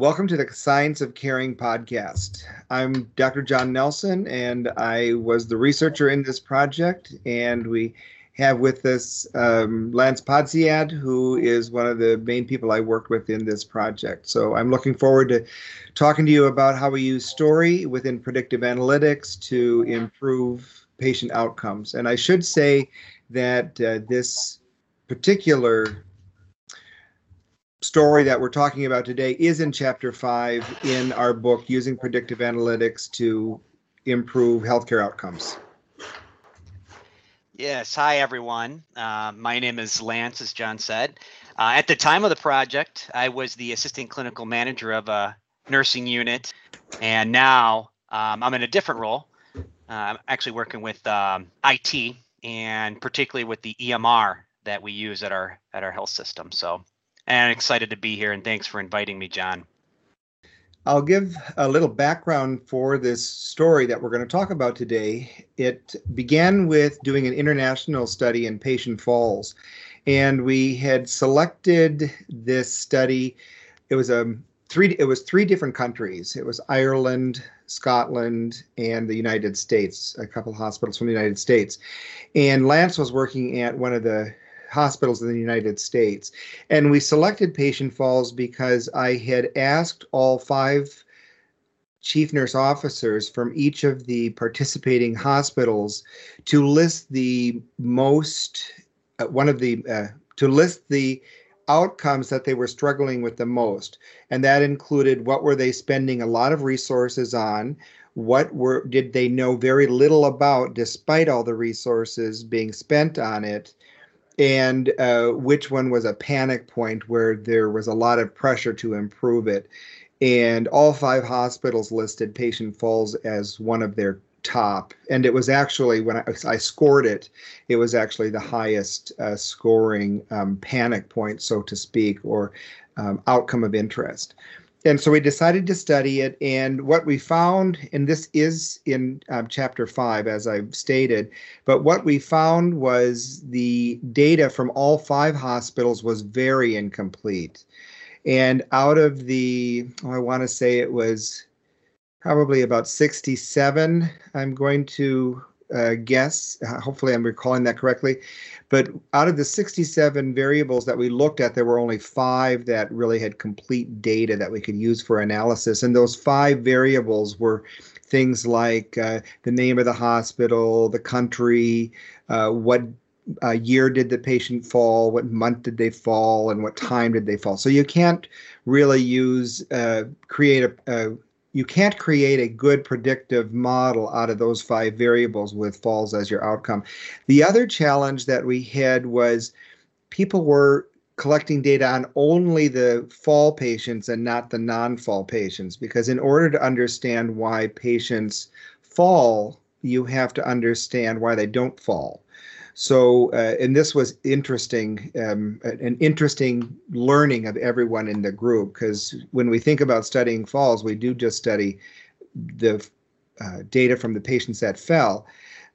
Welcome to the Science of Caring podcast. I'm Dr. John Nelson, and I was the researcher in this project. And we have with us um, Lance Podsiad, who is one of the main people I worked with in this project. So I'm looking forward to talking to you about how we use story within predictive analytics to improve patient outcomes. And I should say that uh, this particular story that we're talking about today is in chapter five in our book, Using Predictive Analytics to Improve Healthcare Outcomes. Yes, hi everyone. Uh, my name is Lance, as John said. Uh, at the time of the project, I was the assistant clinical manager of a nursing unit, and now um, I'm in a different role. Uh, I'm actually working with um, IT and particularly with the EMR that we use at our at our health system. So and excited to be here. And thanks for inviting me, John. I'll give a little background for this story that we're going to talk about today. It began with doing an international study in patient falls, and we had selected this study. It was a three. It was three different countries. It was Ireland, Scotland, and the United States. A couple hospitals from the United States, and Lance was working at one of the hospitals in the United States. And we selected Patient Falls because I had asked all five chief nurse officers from each of the participating hospitals to list the most, uh, one of the, uh, to list the outcomes that they were struggling with the most. And that included what were they spending a lot of resources on? What were did they know very little about despite all the resources being spent on it? And uh, which one was a panic point where there was a lot of pressure to improve it. And all five hospitals listed Patient Falls as one of their top. And it was actually, when I, I scored it, it was actually the highest uh, scoring um, panic point, so to speak, or um, outcome of interest and so we decided to study it and what we found and this is in um, chapter five as i've stated but what we found was the data from all five hospitals was very incomplete. And out of the oh, i want to say it was probably about 67 i'm going to uh, guess hopefully i'm recalling that correctly but out of the 67 variables that we looked at, there were only five that really had complete data that we could use for analysis. And those five variables were things like uh, the name of the hospital, the country, uh, what uh, year did the patient fall, what month did they fall, and what time did they fall. So you can't really use uh, create a, a you can't create a good predictive model out of those five variables with falls as your outcome. The other challenge that we had was people were collecting data on only the fall patients and not the non-fall patients because in order to understand why patients fall, you have to understand why they don't fall. So, uh, and this was interesting, um, an interesting learning of everyone in the group because when we think about studying falls, we do just study the uh, data from the patients that fell.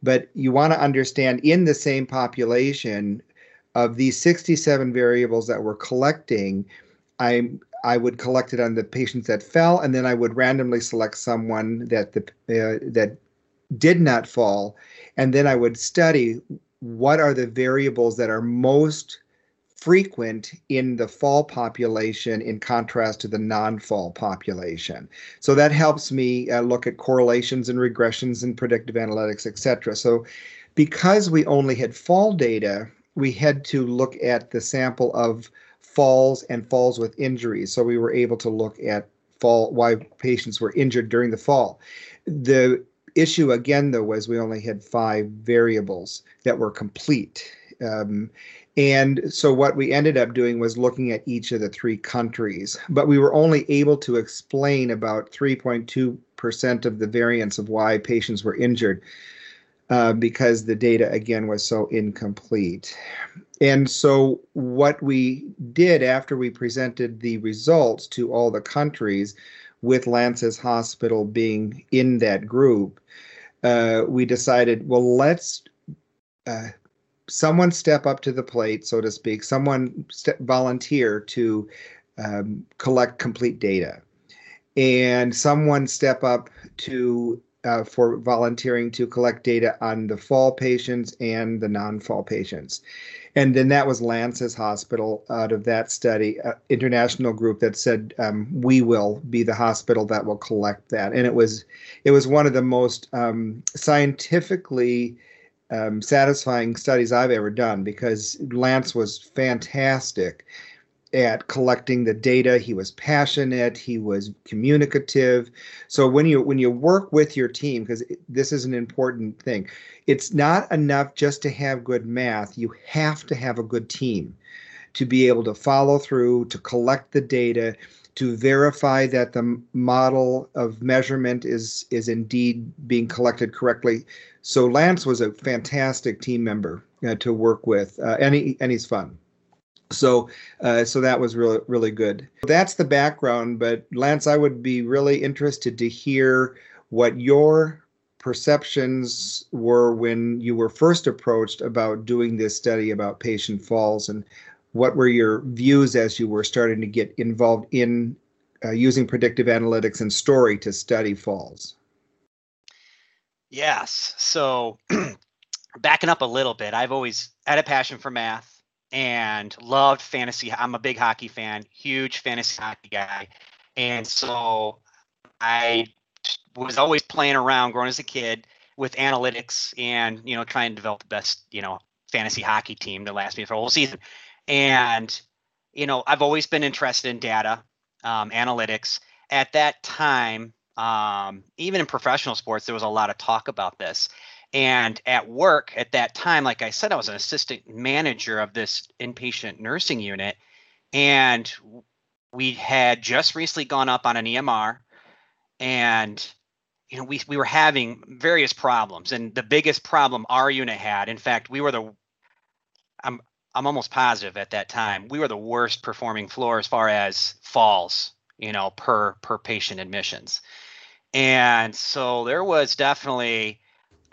But you want to understand in the same population of these 67 variables that we're collecting, I I would collect it on the patients that fell, and then I would randomly select someone that the uh, that did not fall, and then I would study what are the variables that are most frequent in the fall population in contrast to the non-fall population. So that helps me uh, look at correlations and regressions and predictive analytics, etc. So because we only had fall data, we had to look at the sample of falls and falls with injuries. So we were able to look at fall why patients were injured during the fall. The issue again, though, was we only had five variables that were complete. Um, and so what we ended up doing was looking at each of the three countries, but we were only able to explain about 3.2% of the variance of why patients were injured uh, because the data again was so incomplete. And so what we did after we presented the results to all the countries with Lance's hospital being in that group, uh, we decided, well, let's uh, someone step up to the plate, so to speak, someone st- volunteer to um, collect complete data. and someone step up to uh, for volunteering to collect data on the fall patients and the non-fall patients. And then that was Lance's hospital out of that study, uh, international group that said um, we will be the hospital that will collect that. And it was it was one of the most um, scientifically um, satisfying studies I've ever done because Lance was fantastic at collecting the data. He was passionate. He was communicative. So when you when you work with your team, because this is an important thing, it's not enough just to have good math. You have to have a good team to be able to follow through, to collect the data, to verify that the model of measurement is is indeed being collected correctly. So Lance was a fantastic team member uh, to work with, uh, and he, and he's fun. So, uh, so that was really really good. That's the background. But Lance, I would be really interested to hear what your perceptions were when you were first approached about doing this study about patient falls, and what were your views as you were starting to get involved in uh, using predictive analytics and story to study falls. Yes. So, backing up a little bit, I've always had a passion for math and loved fantasy. I'm a big hockey fan, huge fantasy hockey guy. And so I was always playing around growing as a kid with analytics and, you know, trying to develop the best, you know, fantasy hockey team to last me for a whole season. And, you know, I've always been interested in data, um, analytics. At that time, um, even in professional sports, there was a lot of talk about this. And at work at that time, like I said, I was an assistant manager of this inpatient nursing unit. And we had just recently gone up on an EMR. And you know, we, we were having various problems. And the biggest problem our unit had, in fact, we were the I'm I'm almost positive at that time, we were the worst performing floor as far as falls, you know, per per patient admissions. And so there was definitely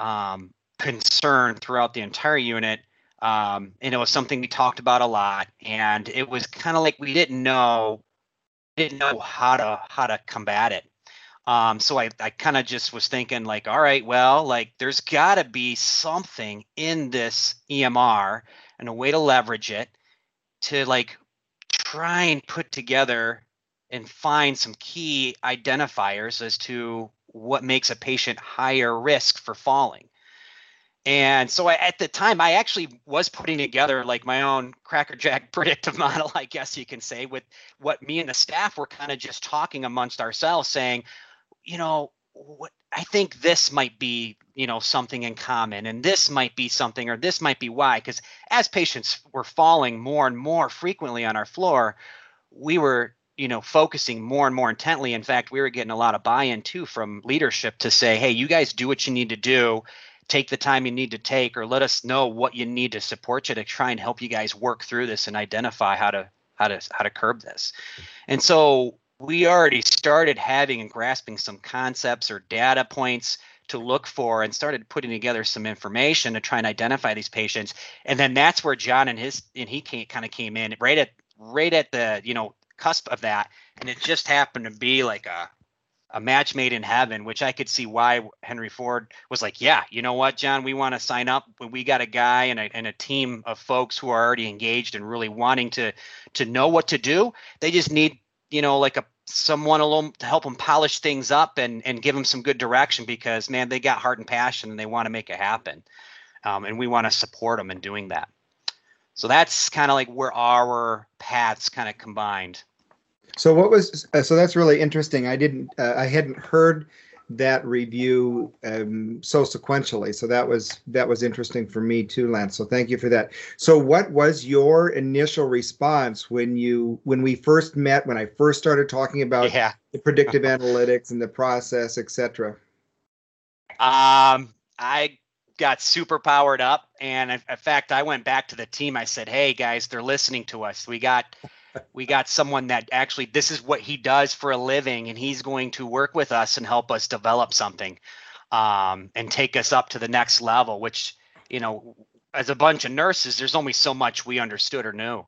um, concern throughout the entire unit. Um, and it was something we talked about a lot. And it was kind of like we didn't know didn't know how to how to combat it. Um, so I, I kind of just was thinking like, all right, well, like there's got to be something in this EMR and a way to leverage it to like try and put together and find some key identifiers as to what makes a patient higher risk for falling. And so I, at the time, I actually was putting together like my own crackerjack predictive model, I guess you can say, with what me and the staff were kind of just talking amongst ourselves, saying, you know, what I think this might be, you know, something in common, and this might be something, or this might be why. Because as patients were falling more and more frequently on our floor, we were you know focusing more and more intently. In fact we were getting a lot of buy-in too from leadership to say hey you guys do what you need to do. Take the time you need to take or let us know what you need to support you to try and help you guys work through this and identify how to how to how to curb this. And so we already started having and grasping some concepts or data points to look for and started putting together some information to try and identify these patients. And then that's where john and his and he kind of came in right at right at the you know cusp of that, and it just happened to be like a a match made in heaven, which I could see why Henry Ford was like, yeah, you know what, John, we want to sign up. We got a guy and a, and a team of folks who are already engaged and really wanting to to know what to do. They just need, you know, like a someone alone to help them polish things up and and give them some good direction because man, they got heart and passion and they want to make it happen, um, and we want to support them in doing that. So that's kind of like where our paths kind of combined. So what was uh, so that's really interesting. I didn't uh, I hadn't heard that review um, so sequentially. So that was that was interesting for me too, Lance. So thank you for that. So what was your initial response when you when we first met? When I first started talking about yeah. the predictive analytics and the process, etc. Um, I got super powered up, and in fact, I went back to the team. I said, "Hey guys, they're listening to us. We got." we got someone that actually this is what he does for a living and he's going to work with us and help us develop something um, and take us up to the next level which you know as a bunch of nurses there's only so much we understood or knew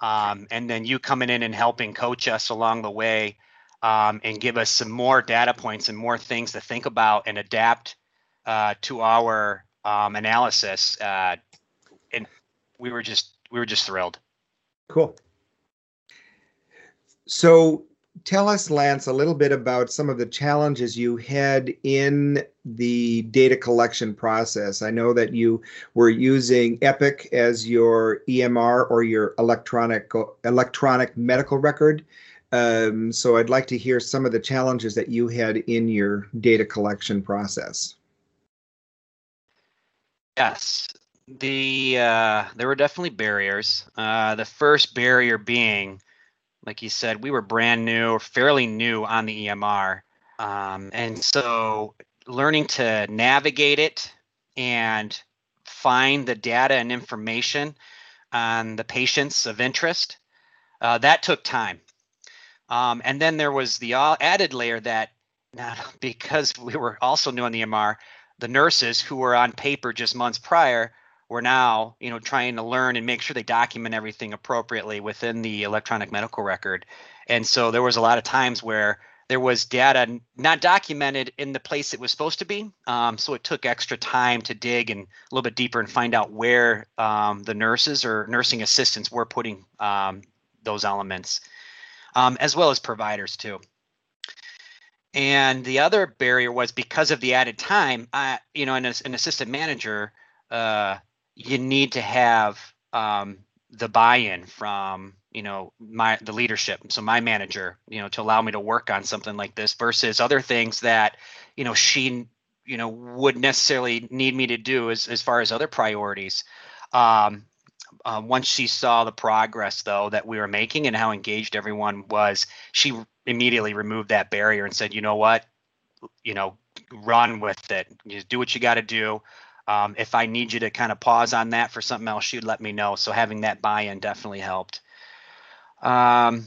um, and then you coming in and helping coach us along the way um, and give us some more data points and more things to think about and adapt uh, to our um, analysis. Uh, and we were just we were just thrilled. Cool. So tell us, Lance, a little bit about some of the challenges you had in the data collection process. I know that you were using Epic as your EMR or your electronic electronic medical record. Um, so I'd like to hear some of the challenges that you had in your data collection process. Yes, the uh, there were definitely barriers. Uh, the first barrier being like you said, we were brand new, fairly new on the EMR. Um, and so learning to navigate it and find the data and information on the patients of interest, uh, that took time. Um, and then there was the added layer that not because we were also new on the EMR, the nurses who were on paper just months prior we're now you know trying to learn and make sure they document everything appropriately within the electronic medical record. And so there was a lot of times where there was data not documented in the place it was supposed to be um, so it took extra time to dig and a little bit deeper and find out where um, the nurses or nursing assistants were putting um, those elements um, as well as providers too and the other barrier was because of the added time I, you know an, an assistant manager uh, you need to have um, the buy-in from you know my the leadership so my manager you know to allow me to work on something like this versus other things that you know she you know would necessarily need me to do as, as far as other priorities. Um, uh, once she saw the progress though that we were making and how engaged everyone was she immediately removed that barrier and said you know what you know run with it you do what you got to do um, if I need you to kind of pause on that for something else, you'd let me know. So having that buy-in definitely helped. Um,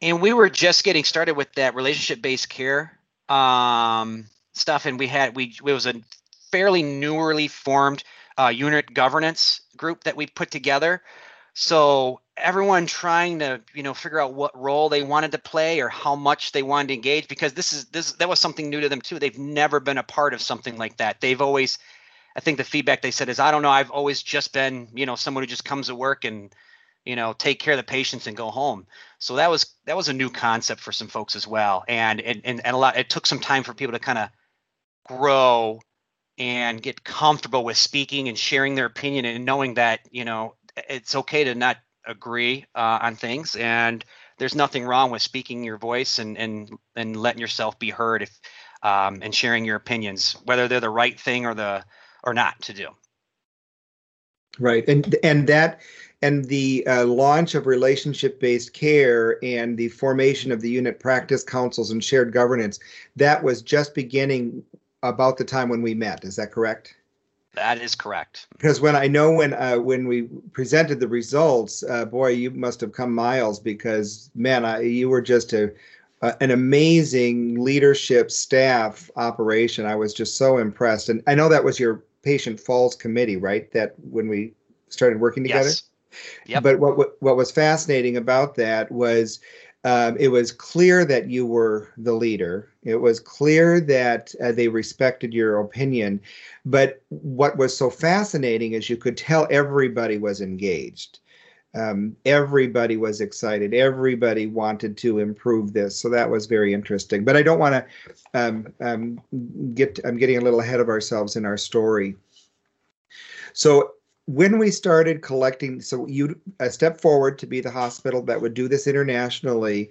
and we were just getting started with that relationship-based care um, stuff, and we had we it was a fairly newly formed uh, unit governance group that we put together. So everyone trying to you know figure out what role they wanted to play or how much they wanted to engage because this is this that was something new to them too. They've never been a part of something like that. They've always I think the feedback they said is, I don't know, I've always just been, you know, someone who just comes to work and, you know, take care of the patients and go home. So that was that was a new concept for some folks as well, and and and, and a lot. It took some time for people to kind of grow and get comfortable with speaking and sharing their opinion and knowing that you know it's okay to not agree uh, on things and there's nothing wrong with speaking your voice and and and letting yourself be heard if um, and sharing your opinions whether they're the right thing or the or not to do. Right, and and that and the uh, launch of relationship-based care and the formation of the unit practice councils and shared governance that was just beginning about the time when we met. Is that correct? That is correct. Because when I know when uh, when we presented the results, uh, boy, you must have come miles because man, I, you were just a uh, an amazing leadership staff operation. I was just so impressed, and I know that was your patient falls committee, right? That when we started working together. Yes. Yep. But what, what what was fascinating about that was um, it was clear that you were the leader. It was clear that uh, they respected your opinion. But what was so fascinating is you could tell everybody was engaged. Um, everybody was excited. Everybody wanted to improve this. So that was very interesting. But I don't want to um, um, get, I'm getting a little ahead of ourselves in our story. So when we started collecting, so you a step forward to be the hospital that would do this internationally,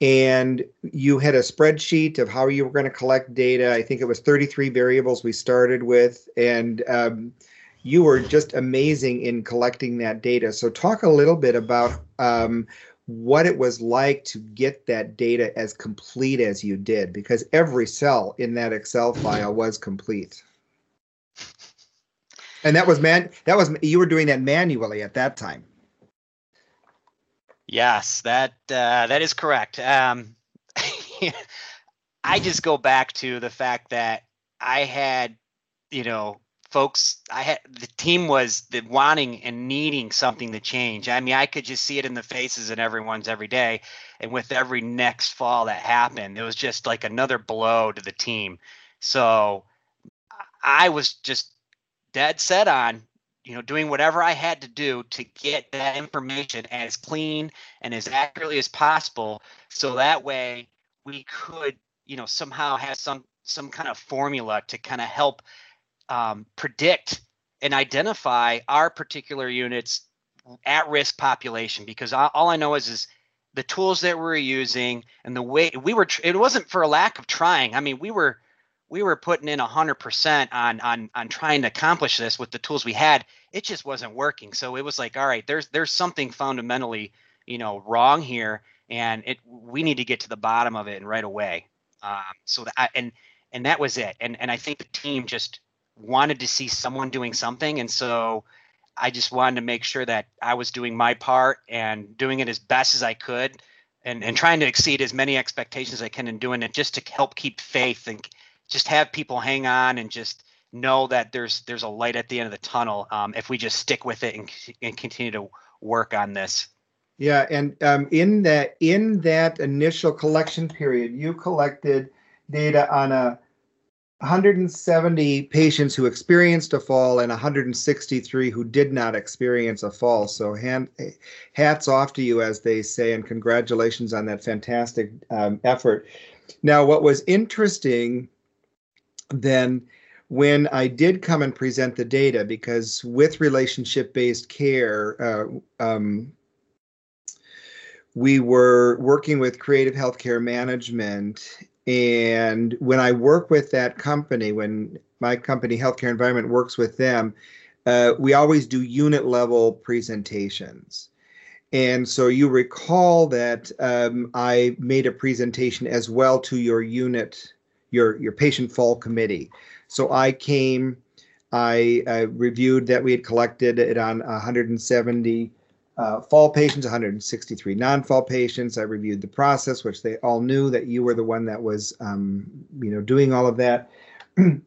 and you had a spreadsheet of how you were going to collect data. I think it was 33 variables we started with, and um, you were just amazing in collecting that data. So talk a little bit about um, what it was like to get that data as complete as you did, because every cell in that Excel file was complete. And that was man. That was you were doing that manually at that time. Yes, that uh, that is correct. Um, I just go back to the fact that I had, you know, folks i had the team was the wanting and needing something to change i mean i could just see it in the faces in everyone's every day and with every next fall that happened it was just like another blow to the team so i was just dead set on you know doing whatever i had to do to get that information as clean and as accurately as possible so that way we could you know somehow have some some kind of formula to kind of help um, predict and identify our particular units at risk population because all I know is is the tools that we're using and the way we were it wasn't for a lack of trying. I mean we were we were putting in 100% on on on trying to accomplish this with the tools we had it just wasn't working so it was like all right there's there's something fundamentally you know wrong here and it we need to get to the bottom of it and right away um, so that I, and and that was it and and I think the team just wanted to see someone doing something. And so I just wanted to make sure that I was doing my part and doing it as best as I could and, and trying to exceed as many expectations as I can in doing it just to help keep faith and just have people hang on and just know that there's there's a light at the end of the tunnel um, if we just stick with it and, and continue to work on this. Yeah, and um, in that in that initial collection period, you collected data on a 170 patients who experienced a fall and 163 who did not experience a fall. So, hand, hats off to you, as they say, and congratulations on that fantastic um, effort. Now, what was interesting then when I did come and present the data, because with relationship based care, uh, um, we were working with creative healthcare management and when I work with that company, when my company, Healthcare Environment, works with them, uh, we always do unit level presentations. And so you recall that um, I made a presentation as well to your unit, your your patient fall committee. So I came, I reviewed that we had collected it on 170 uh, fall patients, 163 non-fall patients. I reviewed the process, which they all knew that you were the one that was, um, you know, doing all of that. and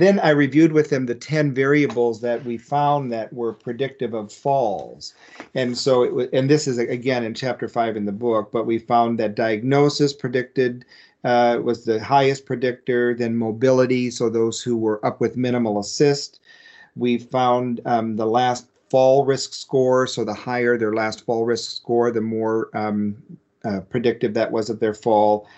then I reviewed with them the 10 variables that we found that were predictive of falls. And so, it was, and this is again in chapter five in the book, but we found that diagnosis predicted uh, was the highest predictor, then mobility, so those who were up with minimal assist. We found um, the last fall risk score. So the higher their last fall risk score, the more um, uh, predictive that was of their fall.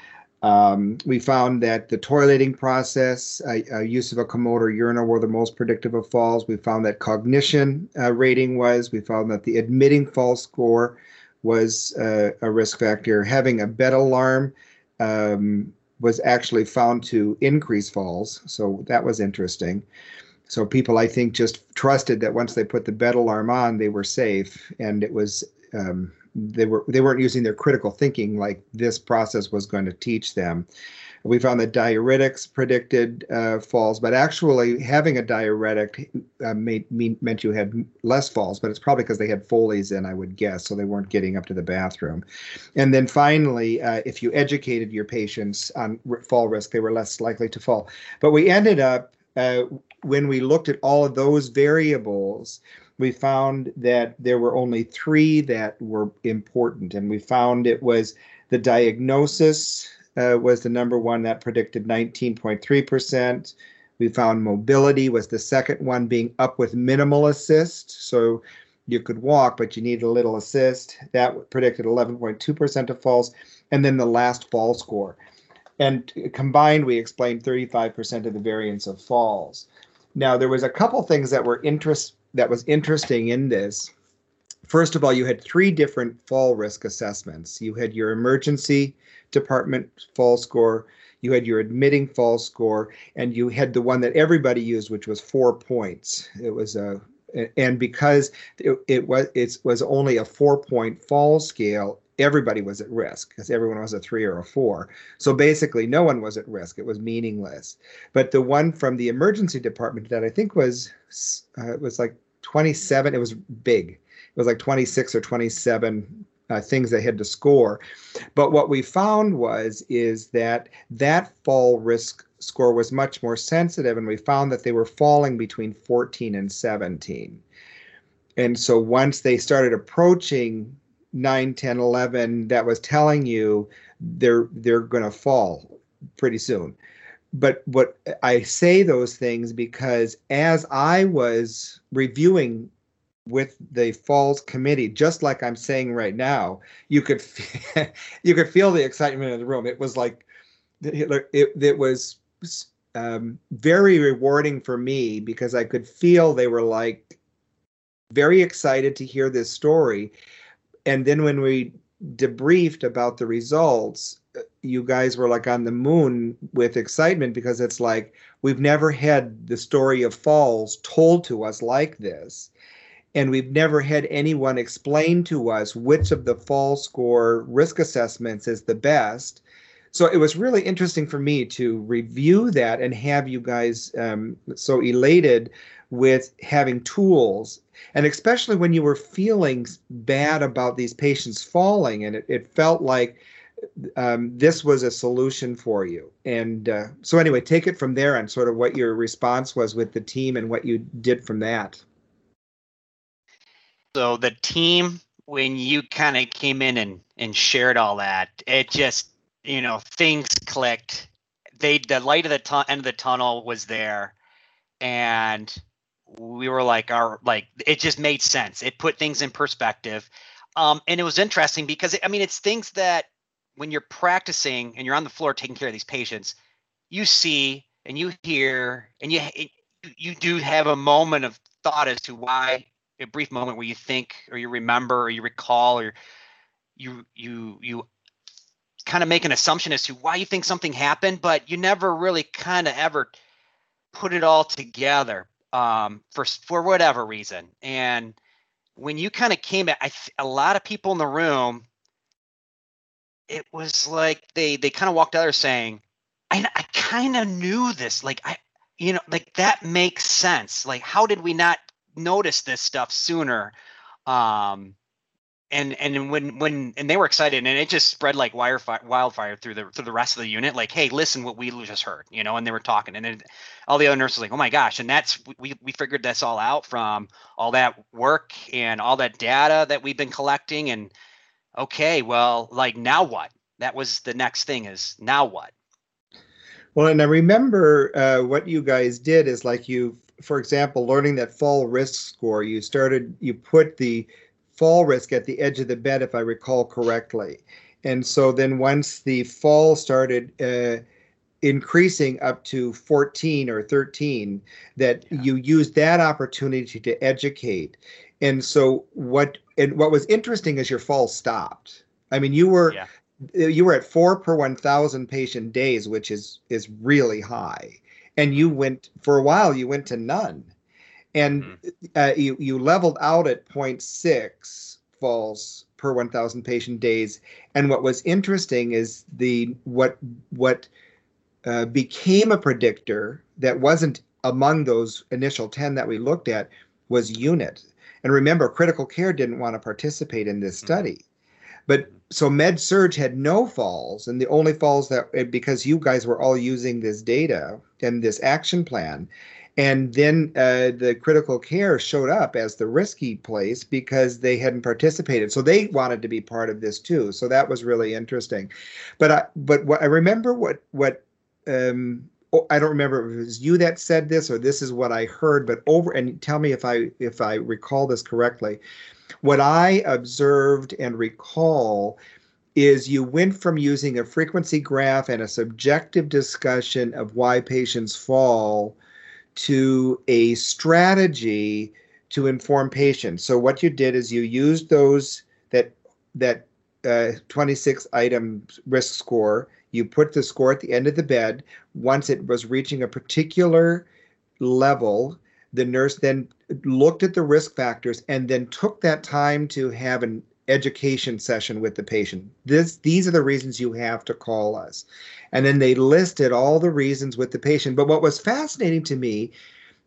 Um, we found that the toileting process, uh, uh, use of a commode or urinal were the most predictive of falls. We found that cognition uh, rating was. We found that the admitting fall score was uh, a risk factor. Having a bed alarm um, was actually found to increase falls. So that was interesting. So people, I think, just trusted that once they put the bed alarm on, they were safe, and it was um, they were they weren't using their critical thinking like this process was going to teach them. We found that diuretics predicted uh, falls, but actually having a diuretic uh, made, mean, meant you had less falls. But it's probably because they had Foley's in, I would guess, so they weren't getting up to the bathroom. And then finally, uh, if you educated your patients on fall risk, they were less likely to fall. But we ended up uh, when we looked at all of those variables, we found that there were only three that were important, and we found it was the diagnosis uh, was the number one that predicted 19.3%. We found mobility was the second one, being up with minimal assist. So you could walk, but you needed a little assist. That predicted 11.2% of falls. And then the last fall score. And combined, we explained 35% of the variance of falls. Now, there was a couple things that were interest that was interesting in this. First of all, you had three different fall risk assessments. You had your emergency department fall score, you had your admitting fall score, and you had the one that everybody used, which was four points. It was a and because it, it was it was only a four point fall scale everybody was at risk because everyone was a three or a four. So basically, no one was at risk. It was meaningless. But the one from the emergency department that I think was uh, it was like 27. It was big. It was like 26 or 27 uh, things they had to score. But what we found was is that that fall risk score was much more sensitive, and we found that they were falling between 14 and 17. And so once they started approaching 9, 10, 11, that was telling you they're they're going to fall pretty soon. But what I say those things because as I was reviewing with the falls committee just like i'm saying right now you could feel, you could feel the excitement in the room. It was like it, it, it was um, very rewarding for me because i could feel they were like very excited to hear this story. And then when we debriefed about the results you guys were like on the moon with excitement because it's like we've never had the story of falls told to us like this and we've never had anyone explain to us which of the fall score risk assessments is the best. So it was really interesting for me to review that and have you guys um, so elated with having tools. And especially when you were feeling bad about these patients falling, and it, it felt like um, this was a solution for you. And uh, so, anyway, take it from there on sort of what your response was with the team and what you did from that. So the team, when you kind of came in and and shared all that, it just you know things clicked. They the light of the tu- end of the tunnel was there, and we were like our like it just made sense. It put things in perspective. Um, and it was interesting because I mean it's things that when you're practicing and you're on the floor taking care of these patients, you see and you hear and you you do have a moment of thought as to why a brief moment where you think or you remember or you recall or you you you kind of make an assumption as to why you think something happened, but you never really kind of ever put it all together um, for for whatever reason. And when you kind of came at, I, a lot of people in the room, it was like they they kind of walked out there saying, "I I kind of knew this. Like I, you know, like that makes sense. Like how did we not notice this stuff sooner um and and when when and they were excited and it just spread like wildfire wildfire through the through the rest of the unit like hey listen what we just heard you know and they were talking and then all the other nurses like oh my gosh and that's we we figured this all out from all that work and all that data that we've been collecting and okay well like now what? That was the next thing is now what? Well and i remember uh, what you guys did is like you for example, learning that fall risk score, you started, you put the fall risk at the edge of the bed, if I recall correctly. And so then once the fall started uh, increasing up to 14 or 13, that yeah. you used that opportunity to educate. And so what and what was interesting is your fall stopped. I mean, you were yeah. you were at four per 1,000 patient days, which is is really high and you went for a while you went to none and mm-hmm. uh, you you leveled out at 0.6 falls per 1000 patient days and what was interesting is the what what uh, became a predictor that wasn't among those initial 10 that we looked at was unit and remember critical care didn't want to participate in this mm-hmm. But so Med surg had no falls, and the only falls that eh, because you guys were all using this data and this action plan, and then uh, the critical care showed up as the risky place because they hadn't participated, so they wanted to be part of this too. So that was really interesting. But I but what I remember what what um, I don't remember if it was you that said this or this is what I heard, but over and tell me if I if I recall this correctly. What I observed and recall is you went from using a frequency graph and a subjective discussion of why patients fall to a strategy to inform patients. So what you did is you used those that that uh, 26 item risk score. You put the score at the end of the bed. Once it was reaching a particular level, the nurse then looked at the risk factors and then took that time to have an education session with the patient. This these are the reasons you have to call us. And then they listed all the reasons with the patient. But what was fascinating to me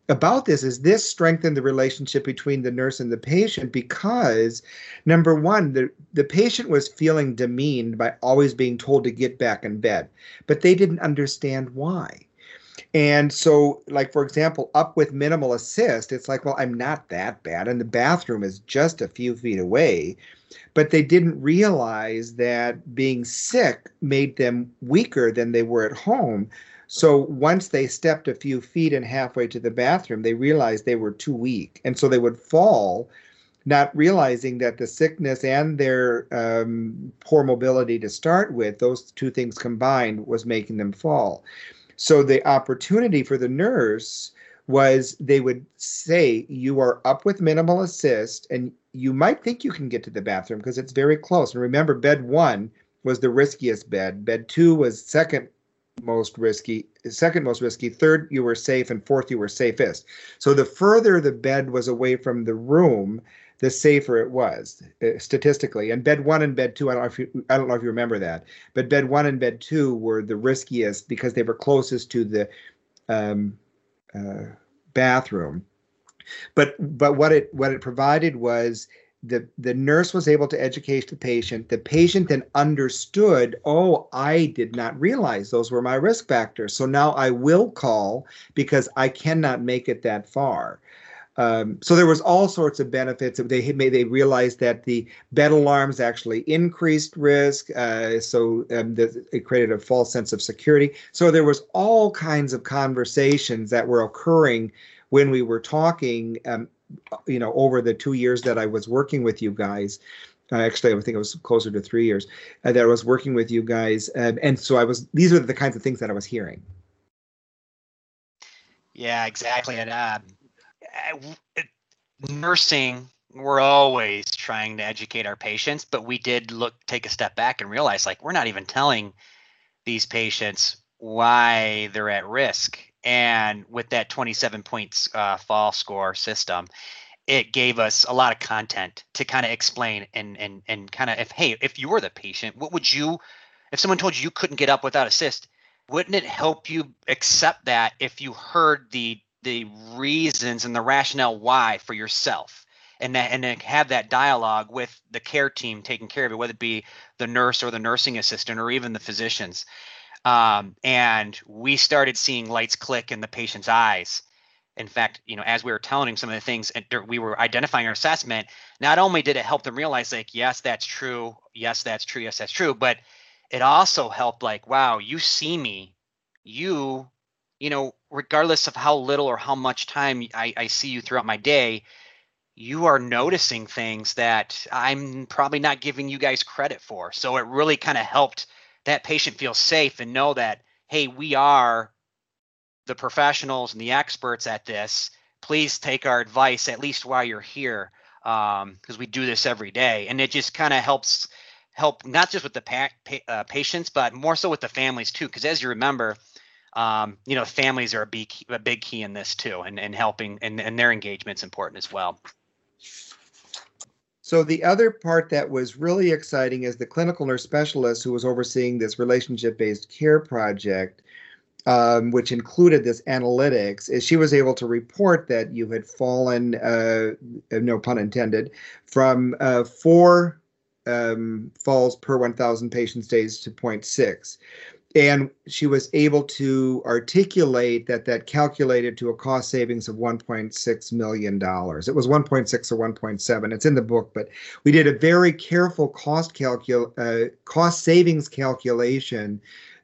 about this is this strengthened the relationship between the nurse and the patient because number one the, the patient was feeling demeaned by always being told to get back in bed but they didn't understand why And so, like, for example, up with minimal assist, it's like, well, I'm not that bad. And the bathroom is just a few feet away. But they didn't realize that being sick made them weaker than they were at home. So once they stepped a few feet and halfway to the bathroom, they realized they were too weak. And so they would fall, not realizing that the sickness and their um, poor mobility to start with, those two things combined, was making them fall. So the opportunity for the nurse was they would say, You are up with minimal assist, and you might think you can get to the bathroom because it's very close. And remember, bed one was the riskiest bed, bed two was second most risky, second most risky, third you were safe, and fourth you were safest. So the further the bed was away from the room, the safer it was uh, statistically. And bed one and bed two, I don't know if you, I don't know if you remember that, but bed one and bed two were the riskiest because they were closest to the um, uh, bathroom. But but what it what it provided was the the nurse was able to educate the patient the patient then understood oh i did not realize those were my risk factors so now i will call because i cannot make it that far um, so there was all sorts of benefits. They made they realized that the bed alarms actually increased risk, uh, so um, the, it created a false sense of security. So there was all kinds of conversations that were occurring when we were talking um, you know, over the two years that I was working with you guys, uh, actually, I think it was closer to three years uh, that I was working with you guys, um, and so I was. These are the kinds of things that I was hearing. Yeah, exactly. And uh, nursing, we're always trying to educate our patients, but we did look take a step back and realize like we're not even telling these patients why they're at risk and with that 27 points uh, fall score system, it gave us a lot of content to kind of explain and and and kind of if hey if you were the patient, what would you if someone told you you couldn't get up without assist, wouldn't it help you accept that if you heard the the reasons and the rationale why for yourself? and that, and then have that dialogue with the care team taking care of it, whether it be the nurse or the nursing assistant or even the physicians. Um, and we started seeing lights click in the patient's eyes. In fact, you know, as we were telling him some of the things and we were identifying our assessment, not only did it help them realize, like, yes, that's true, yes, that's true, yes, that's true, but it also helped, like, wow, you see me, you, you know, regardless of how little or how much time I, I see you throughout my day, you are noticing things that I'm probably not giving you guys credit for. So it really kind of helped that patient feels safe and know that hey we are the professionals and the experts at this. Please take our advice at least while you're here because um, we do this every day. And it just kind of helps help not just with the pa- pa- uh, patients but more so with the families too because as you remember um, you know families are a big, a big key in this too and, and helping and, and their engagement's important as well so the other part that was really exciting is the clinical nurse specialist who was overseeing this relationship-based care project, um, which included this analytics, is she was able to report that you had fallen, uh, no pun intended, from uh, four um, falls per 1,000 patients days to 0.6 and she was able to articulate that that calculated to a cost savings of 1.6 million dollars. It was 1.6 or 1.7. It's in the book, but we did a very careful cost calcul uh, cost savings calculation.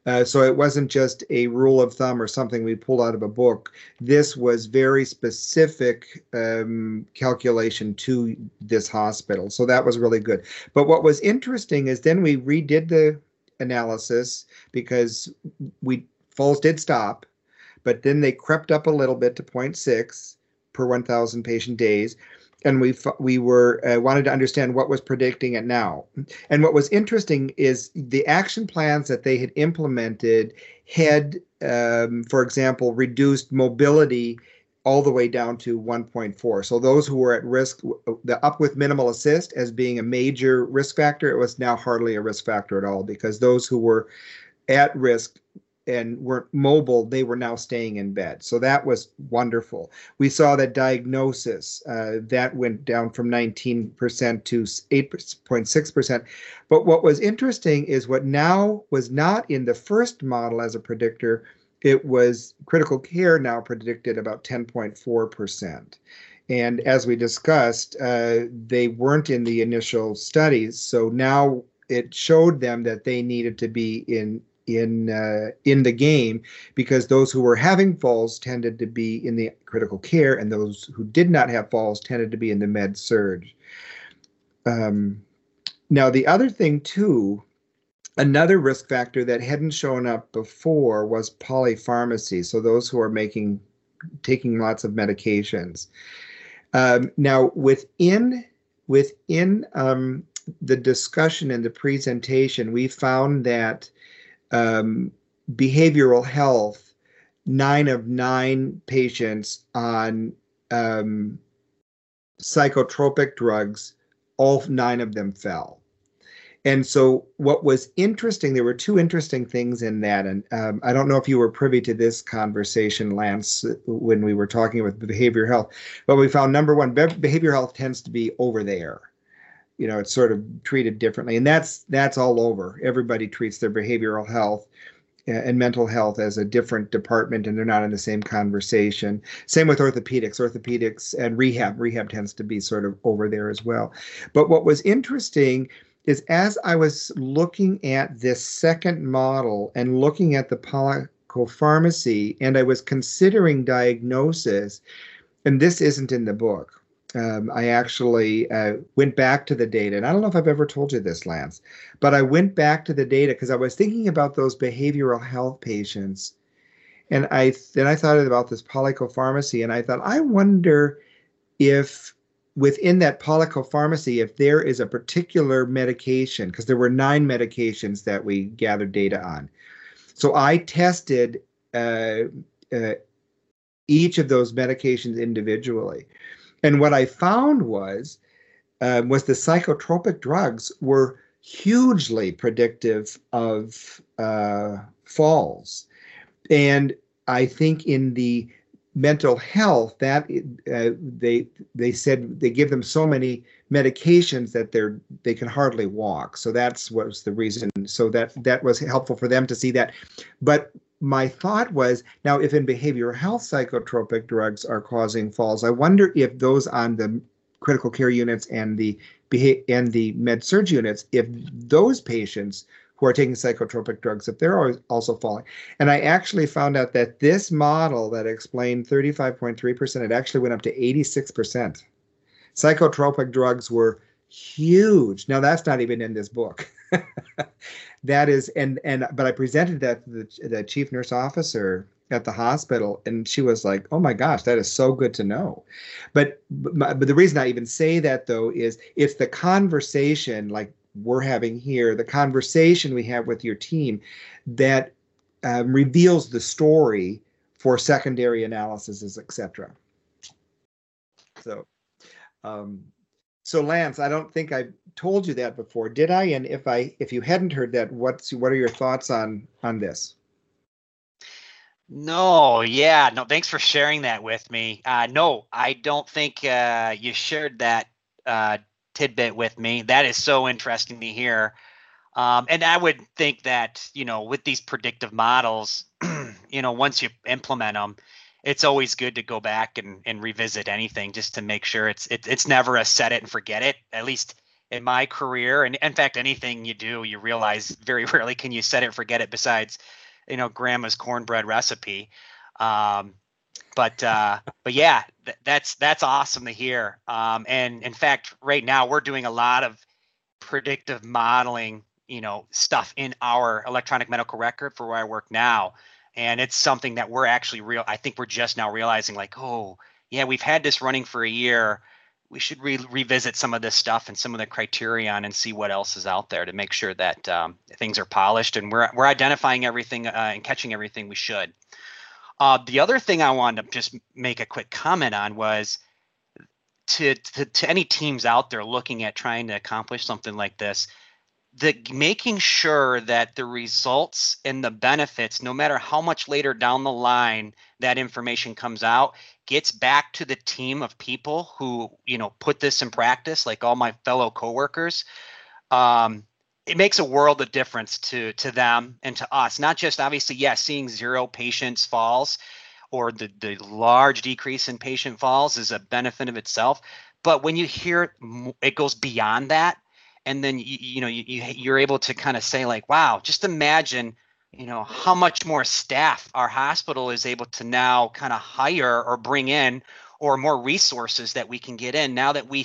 Uh, so it wasn't just a rule of thumb or something we pulled out of a book. This was very specific um, calculation to this hospital. So that was really good. But what was interesting is then we redid the analysis because we falls did stop, but then they crept up a little bit to 0.6 per 1,000 patient days, and we we were uh, wanted to understand what was predicting it now. And what was interesting is the action plans that they had implemented had, um, for example, reduced mobility all the way down to 1.4. So those who were at risk, the up with minimal assist as being a major risk factor, it was now hardly a risk factor at all because those who were at risk and weren't mobile, they were now staying in bed. So that was wonderful. We saw that diagnosis uh, that went down from 19% to 8.6%. But what was interesting is what now was not in the first model as a predictor it was critical care now predicted about 10.4%. And as we discussed, uh, they weren't in the initial studies. So now it showed them that they needed to be in in uh, in the game because those who were having falls tended to be in the critical care, and those who did not have falls tended to be in the med surg. Um, now the other thing too, another risk factor that hadn't shown up before was polypharmacy. So those who are making taking lots of medications. Um, now within within um, the discussion and the presentation, we found that um, behavioral health, nine of nine patients on um, psychotropic drugs, all nine of them fell. And so, what was interesting, there were two interesting things in that. And um, I don't know if you were privy to this conversation, Lance, when we were talking with behavioral health, but we found number one, behavioral health tends to be over there. You know it's sort of treated differently and that's that's all over. Everybody treats their behavioral health and mental health as a different department and they're not in the same conversation. Same with orthopedics. Orthopedics and rehab rehab tends to be sort of over there as well. But what was interesting is as i was looking at this second model and looking at the polypharmacy, and i was considering diagnosis and this isn't in the book. Um, I actually uh, went back to the data, and I don't know if I've ever told you this, Lance, but I went back to the data because I was thinking about those behavioral health patients, and I then I thought about this polypharmacy, and I thought I wonder if within that polypharmacy, if there is a particular medication, because there were nine medications that we gathered data on. So I tested uh, uh, each of those medications individually. And what I found was uh, was the psychotropic drugs were hugely predictive of uh, falls, and I think in the mental health that uh, they they said they give them so many medications that they're they can hardly walk. So that's what was the reason. So that that was helpful for them to see that. But my thought was now if in behavioral health psychotropic drugs are causing falls i wonder if those on the critical care units and the and the med surg units if those patients who are taking psychotropic drugs if they're also falling. And i actually found out that this model that explained 35.3% it actually went up to 86% psychotropic drugs were huge. Now that's not even in this book. That is and and but i presented that to the, the chief nurse officer at the hospital and she was like oh my gosh that is so good to know. But but, but the reason i even say that though is it's the conversation like we're having here the conversation we have with your team that um, reveals the story for secondary analysis etc so um, so Lance, I don't think I've told you that before, did I? And if I if you hadn't heard that, what's what are your thoughts on on this? No, yeah, no. Thanks for sharing that with me. Uh, no, I don't think uh, you shared that uh, tidbit with me. That is so interesting to hear. Um, and I would think that you know, with these predictive models, you know, once you implement them, it's always good to go back and, and revisit anything just to make sure it's it, it's never a set it and forget it. At least in my career, and in fact, anything you do, you realize very rarely can you set it and forget it. Besides, you know, grandma's cornbread recipe. Um, but uh, but yeah, th- that's that's awesome to hear. Um, and in fact, right now we're doing a lot of predictive modeling, you know, stuff in our electronic medical record for where I work now. And it's something that we're actually real i think we're just now realizing like oh yeah we've had this running for a year. We should re- revisit some of this stuff and some of the criterion and see what else is out there to make sure that um, things are polished and we're, we're identifying everything uh, and catching everything we should uh, the other thing i wanted to just make a quick comment on was to, to, to any teams out there looking at trying to accomplish something like this the making sure that the results and the benefits no matter how much later down the line that information comes out gets back to the team of people who you know put this in practice like all my fellow coworkers. Um, it makes a world of difference to to them and to us. Not just obviously, yes, yeah, seeing zero patients falls or the, the large decrease in patient falls is a benefit of itself. But when you hear it goes beyond that, and then you, you know you, you're able to kind of say like, wow, just imagine you know how much more staff our hospital is able to now kind of hire or bring in or more resources that we can get in now that we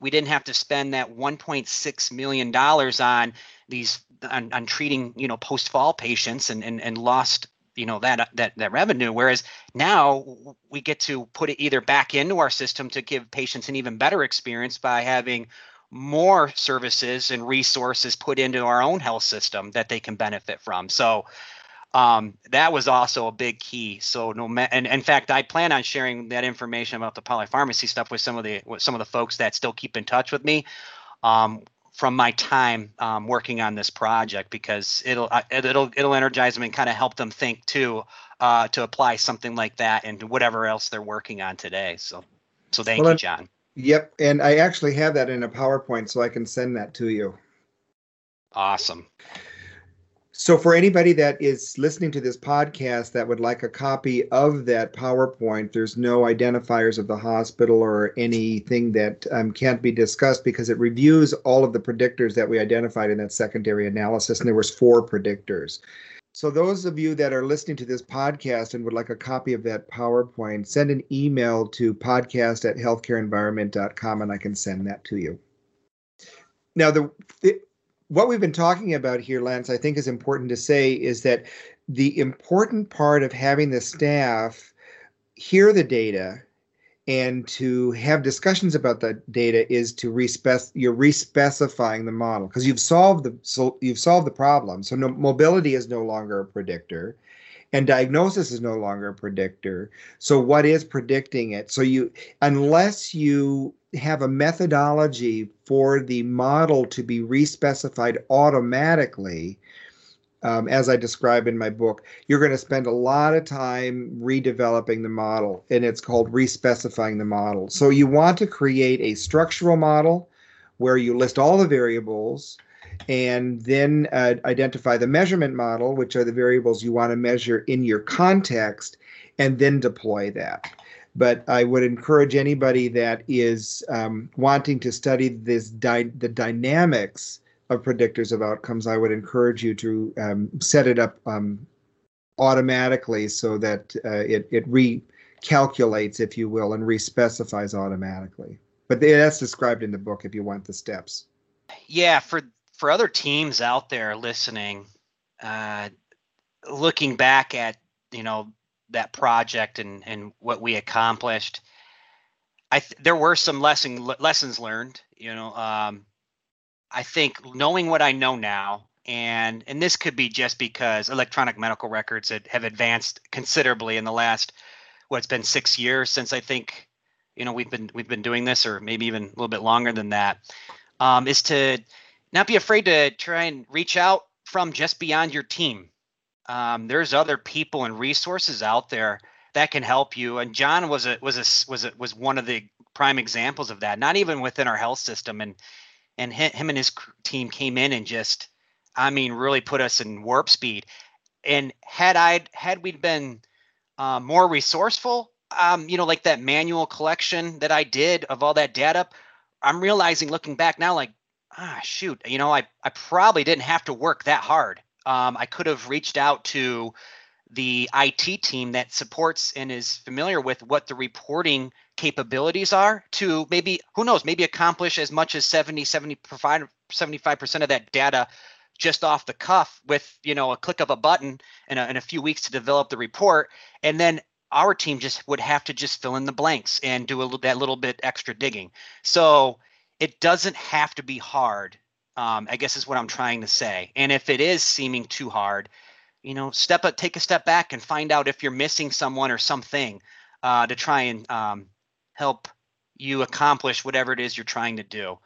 we didn't have to spend that 1.6 million dollars on these on, on treating you know post fall patients and, and and lost you know that that that revenue. Whereas now we get to put it either back into our system to give patients an even better experience by having more services and resources put into our own health system that they can benefit from. So um, that was also a big key so no ma- and in fact i plan on sharing that information about the polypharmacy stuff with some of the with some of the folks that still keep in touch with me um, from my time um, working on this project because it'll uh, it'll it'll energize them and kind of help them think too uh, to apply something like that and whatever else they're working on today. So so thank well, you, John. Yep, and I actually have that in a PowerPoint, so I can send that to you. Awesome. So, for anybody that is listening to this podcast that would like a copy of that PowerPoint, there's no identifiers of the hospital or anything that um, can't be discussed because it reviews all of the predictors that we identified in that secondary analysis, and there was four predictors. So, those of you that are listening to this podcast and would like a copy of that PowerPoint, send an email to podcast at healthcareenvironment.com and I can send that to you. Now, the, the what we've been talking about here, Lance, I think is important to say is that the important part of having the staff hear the data and to have discussions about that data is to respec you're respecifying the model because you've solved the so you've solved the problem. So no, mobility is no longer a predictor and diagnosis is no longer a predictor. So what is predicting it? So you unless you have a methodology for the model to be respecified automatically, um, as I describe in my book, you're going to spend a lot of time redeveloping the model, and it's called respecifying the model. So you want to create a structural model where you list all the variables and then uh, identify the measurement model, which are the variables you want to measure in your context, and then deploy that but I would encourage anybody that is um, wanting to study this dy- the dynamics of predictors of outcomes. I would encourage you to um, set it up um, automatically so that uh, it it recalculates, if you will, and respecifies automatically. But that's described in the book if you want the steps. Yeah, for for other teams out there listening, uh, looking back at you know that project and and what we accomplished. I th- there were some lesson lessons learned you know um i think knowing what i know now and and this could be just because electronic medical records have advanced considerably in the last what's well, been six years since i think you know we've been we've been doing this or maybe even a little bit longer than that um, is to not be afraid to try and reach out from just beyond your team um, there's other people and resources out there that can help you. And John was a was a was a, was one of the prime examples of that. Not even within our health system, and and him and his team came in and just, I mean, really put us in warp speed. And had I had we been uh, more resourceful, um, you know, like that manual collection that I did of all that data, I'm realizing looking back now, like, ah, shoot, you know, I I probably didn't have to work that hard um, I could have reached out to the IT team that supports and is familiar with what the reporting capabilities are to maybe, who knows, maybe accomplish as much as 70, 75, 75% of that data just off the cuff with, you know, a click of a button and a, a few weeks to develop the report. And then our team just would have to just fill in the blanks and do a, that little bit extra digging. So it doesn't have to be hard um, I guess is what I'm trying to say. And if it is seeming too hard, you know, step up, take a step back and find out if you're missing someone or something uh, to try and um, help you accomplish whatever it is you're trying to do.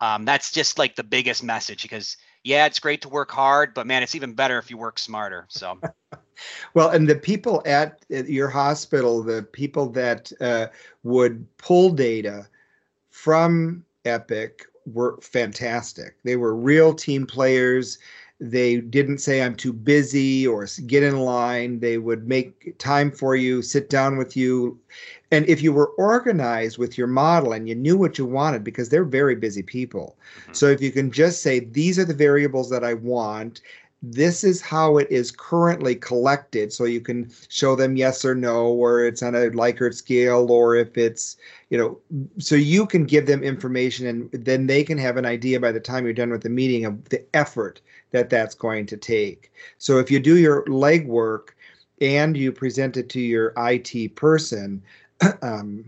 Um, that's just like the biggest message because yeah, it's great to work hard, but man, it's even better if you work smarter. So. well, and the people at your hospital, the people that uh, would pull data from Epic were fantastic. They were real team players. They didn't say, I'm too busy or get in line. They would make time for you, sit down with you. And if you were organized with your model and you knew what you wanted, because they're very busy people. Mm-hmm. So if you can just say, these are the variables that I want, this is how it is currently collected. So you can show them yes or no or it's on a likert scale or if it's you know so you can give them information and then they can have an idea by the time you're done with the meeting of the effort that that's going to take. So if you do your legwork and you present it to your IT person um,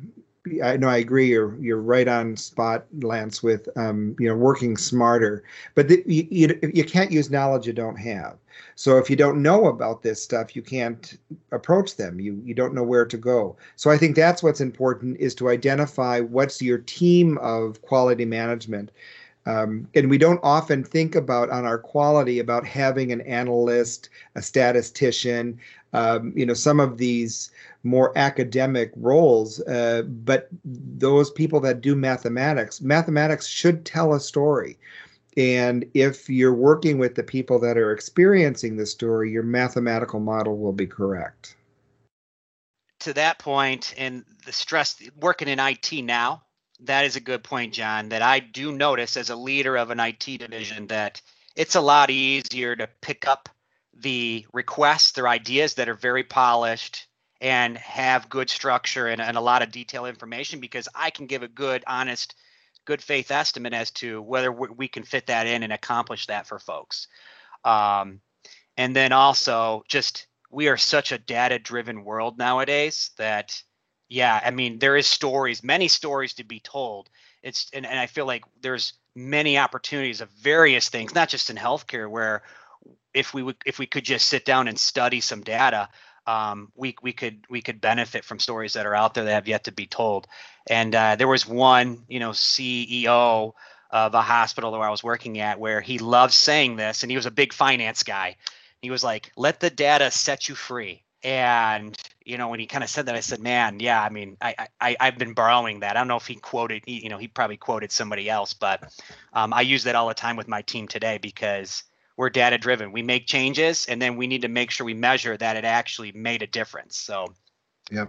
I know I agree. You're you're right on spot, Lance. With um, you know working smarter, but the, you, you you can't use knowledge you don't have. So if you don't know about this stuff, you can't approach them. You you don't know where to go. So I think that's what's important is to identify what's your team of quality management. Um, and we don't often think about on our quality about having an analyst, a statistician, um, you know, some of these more academic roles. Uh, but those people that do mathematics, mathematics should tell a story. And if you're working with the people that are experiencing the story, your mathematical model will be correct. To that point, and the stress working in IT now, that is a good point, John. That I do notice as a leader of an IT division that it's a lot easier to pick up the requests, their ideas that are very polished and have good structure and, and a lot of detailed information because I can give a good, honest, good faith estimate as to whether we can fit that in and accomplish that for folks. Um, and then also just we are such a data driven world nowadays that yeah i mean there is stories many stories to be told it's and, and i feel like there's many opportunities of various things not just in healthcare where if we would if we could just sit down and study some data um, we we could we could benefit from stories that are out there that have yet to be told. And uh, there was one you know ceo of a hospital where i was working at where he loved saying this and he was a big finance guy. He was like let the data set you free. And you know when he kind of said that i said man yeah i mean I, I i've been borrowing that. I don't know if he quoted you know he probably quoted somebody else but um, i use that all the time with my team today because we're data driven. We make changes and then we need to make sure we measure that it actually made a difference. So, yeah.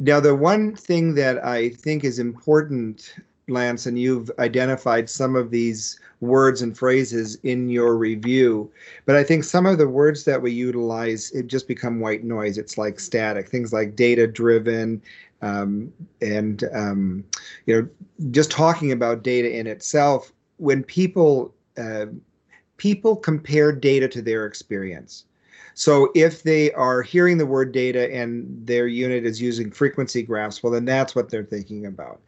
Now, the one thing that I think is important, Lance, and you've identified some of these words and phrases in your review, but I think some of the words that we utilize it just become white noise. It's like static things like data driven, um, and um, you know, just talking about data in itself. When people uh, people compare data to their experience. So if they are hearing the word data and their unit is using frequency graphs, well, then that's what they're thinking about.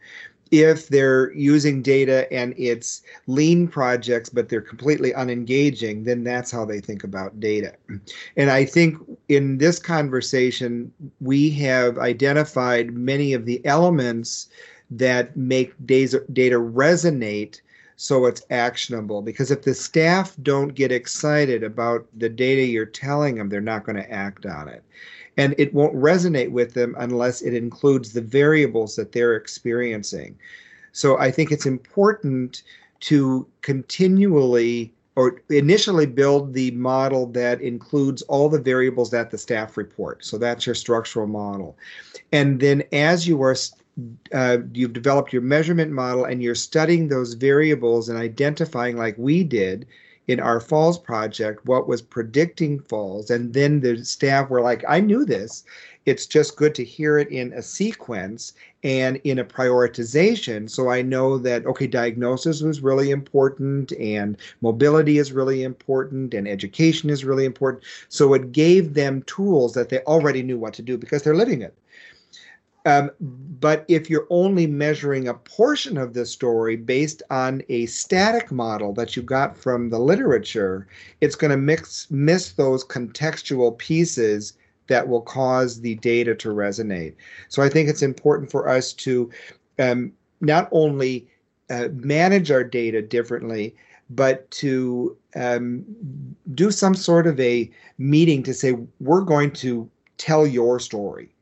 If they're using data and it's lean projects, but they're completely unengaging, then that's how they think about data. And I think in this conversation, we have identified many of the elements that make data resonate so it's actionable. Because if the staff don't get excited about the data you're telling them, they're not going to act on it. And it won't resonate with them unless it includes the variables that they're experiencing. So I think it's important to continually or initially build the model that includes all the variables that the staff report. So that's your structural model. And then as you are uh, you've developed your measurement model and you're studying those variables and identifying, like we did in our falls project, what was predicting falls. And then the staff were like, I knew this. It's just good to hear it in a sequence and in a prioritization. So I know that, okay, diagnosis was really important and mobility is really important and education is really important. So it gave them tools that they already knew what to do because they're living it. Um, but if you're only measuring a portion of the story based on a static model that you got from the literature, it's going to mix miss those contextual pieces that will cause the data to resonate. So I think it's important for us to um, not only uh, manage our data differently, but to um, do some sort of a meeting to say, we're going to tell your story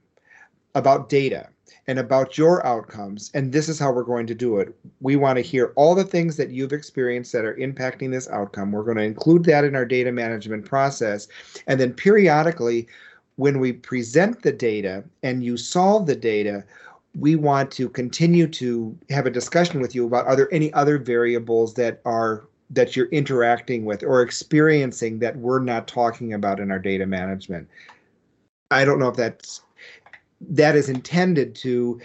about data and about your outcomes. And this is how we're going to do it. We want to hear all the things that you've experienced that are impacting this outcome. We're going to include that in our data management process. And then periodically, when we present the data and you solve the data, we want to continue to have a discussion with you about are there any other variables that are that you're interacting with or experiencing that we're not talking about in our data management. I don't know if that's that is intended to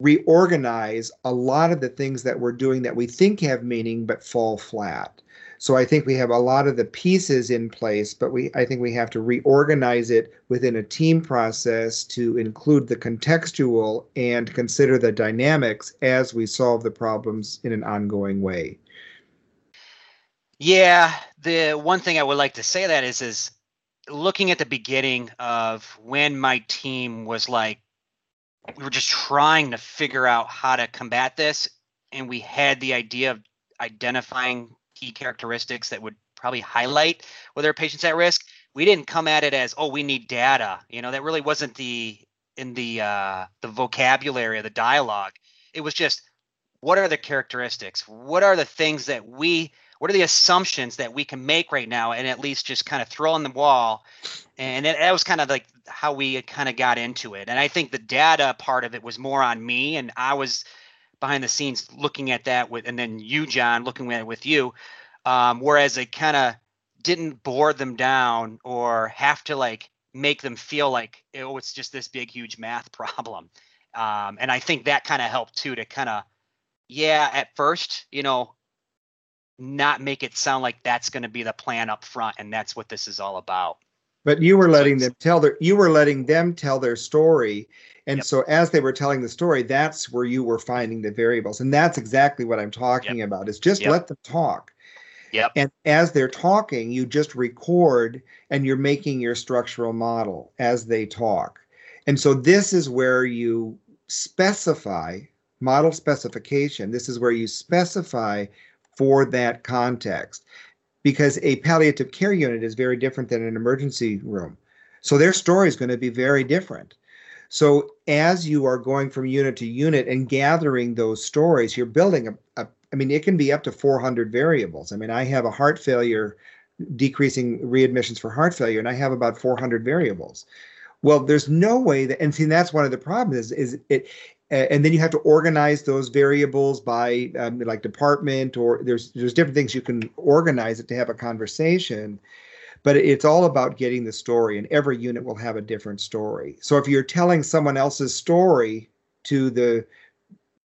reorganize a lot of the things that we're doing that we think have meaning but fall flat. So I think we have a lot of the pieces in place, but we I think we have to reorganize it within a team process to include the contextual and consider the dynamics as we solve the problems in an ongoing way. Yeah, the one thing I would like to say that is is looking at the beginning of when my team was like we were just trying to figure out how to combat this and we had the idea of identifying key characteristics that would probably highlight whether a patient's at risk. We didn't come at it as oh we need data. You know that really wasn't the in the uh the vocabulary of the dialogue. It was just what are the characteristics? What are the things that we what are the assumptions that we can make right now and at least just kind of throw on the wall? And it, that was kind of like how we kind of got into it. And i think the data part of it was more on me and i was behind the scenes looking at that with and then you john looking at it with you. Um, whereas it kind of didn't bore them down or have to like make them feel like oh it's just this big huge math problem. Um, and i think that kind of helped too to kind of yeah at first you know not make it sound like that's going to be the plan up front and that's what this is all about but you were letting them tell their you were letting them tell their story and yep. so as they were telling the story that's where you were finding the variables and that's exactly what i'm talking yep. about is just yep. let them talk Yep. And as they're talking, you just record and you're making your structural model as they talk. And so this is where you specify model specification. This is where you specify for that context because a palliative care unit is very different than an emergency room. So their story is going to be very different. So as you are going from unit to unit and gathering those stories, you're building a, a I mean, it can be up to 400 variables. I mean, I have a heart failure decreasing readmissions for heart failure, and I have about 400 variables. Well, there's no way that, and see, that's one of the problems is, is it, and then you have to organize those variables by um, like department or there's there's different things you can organize it to have a conversation but it's all about getting the story and every unit will have a different story so if you're telling someone else's story to the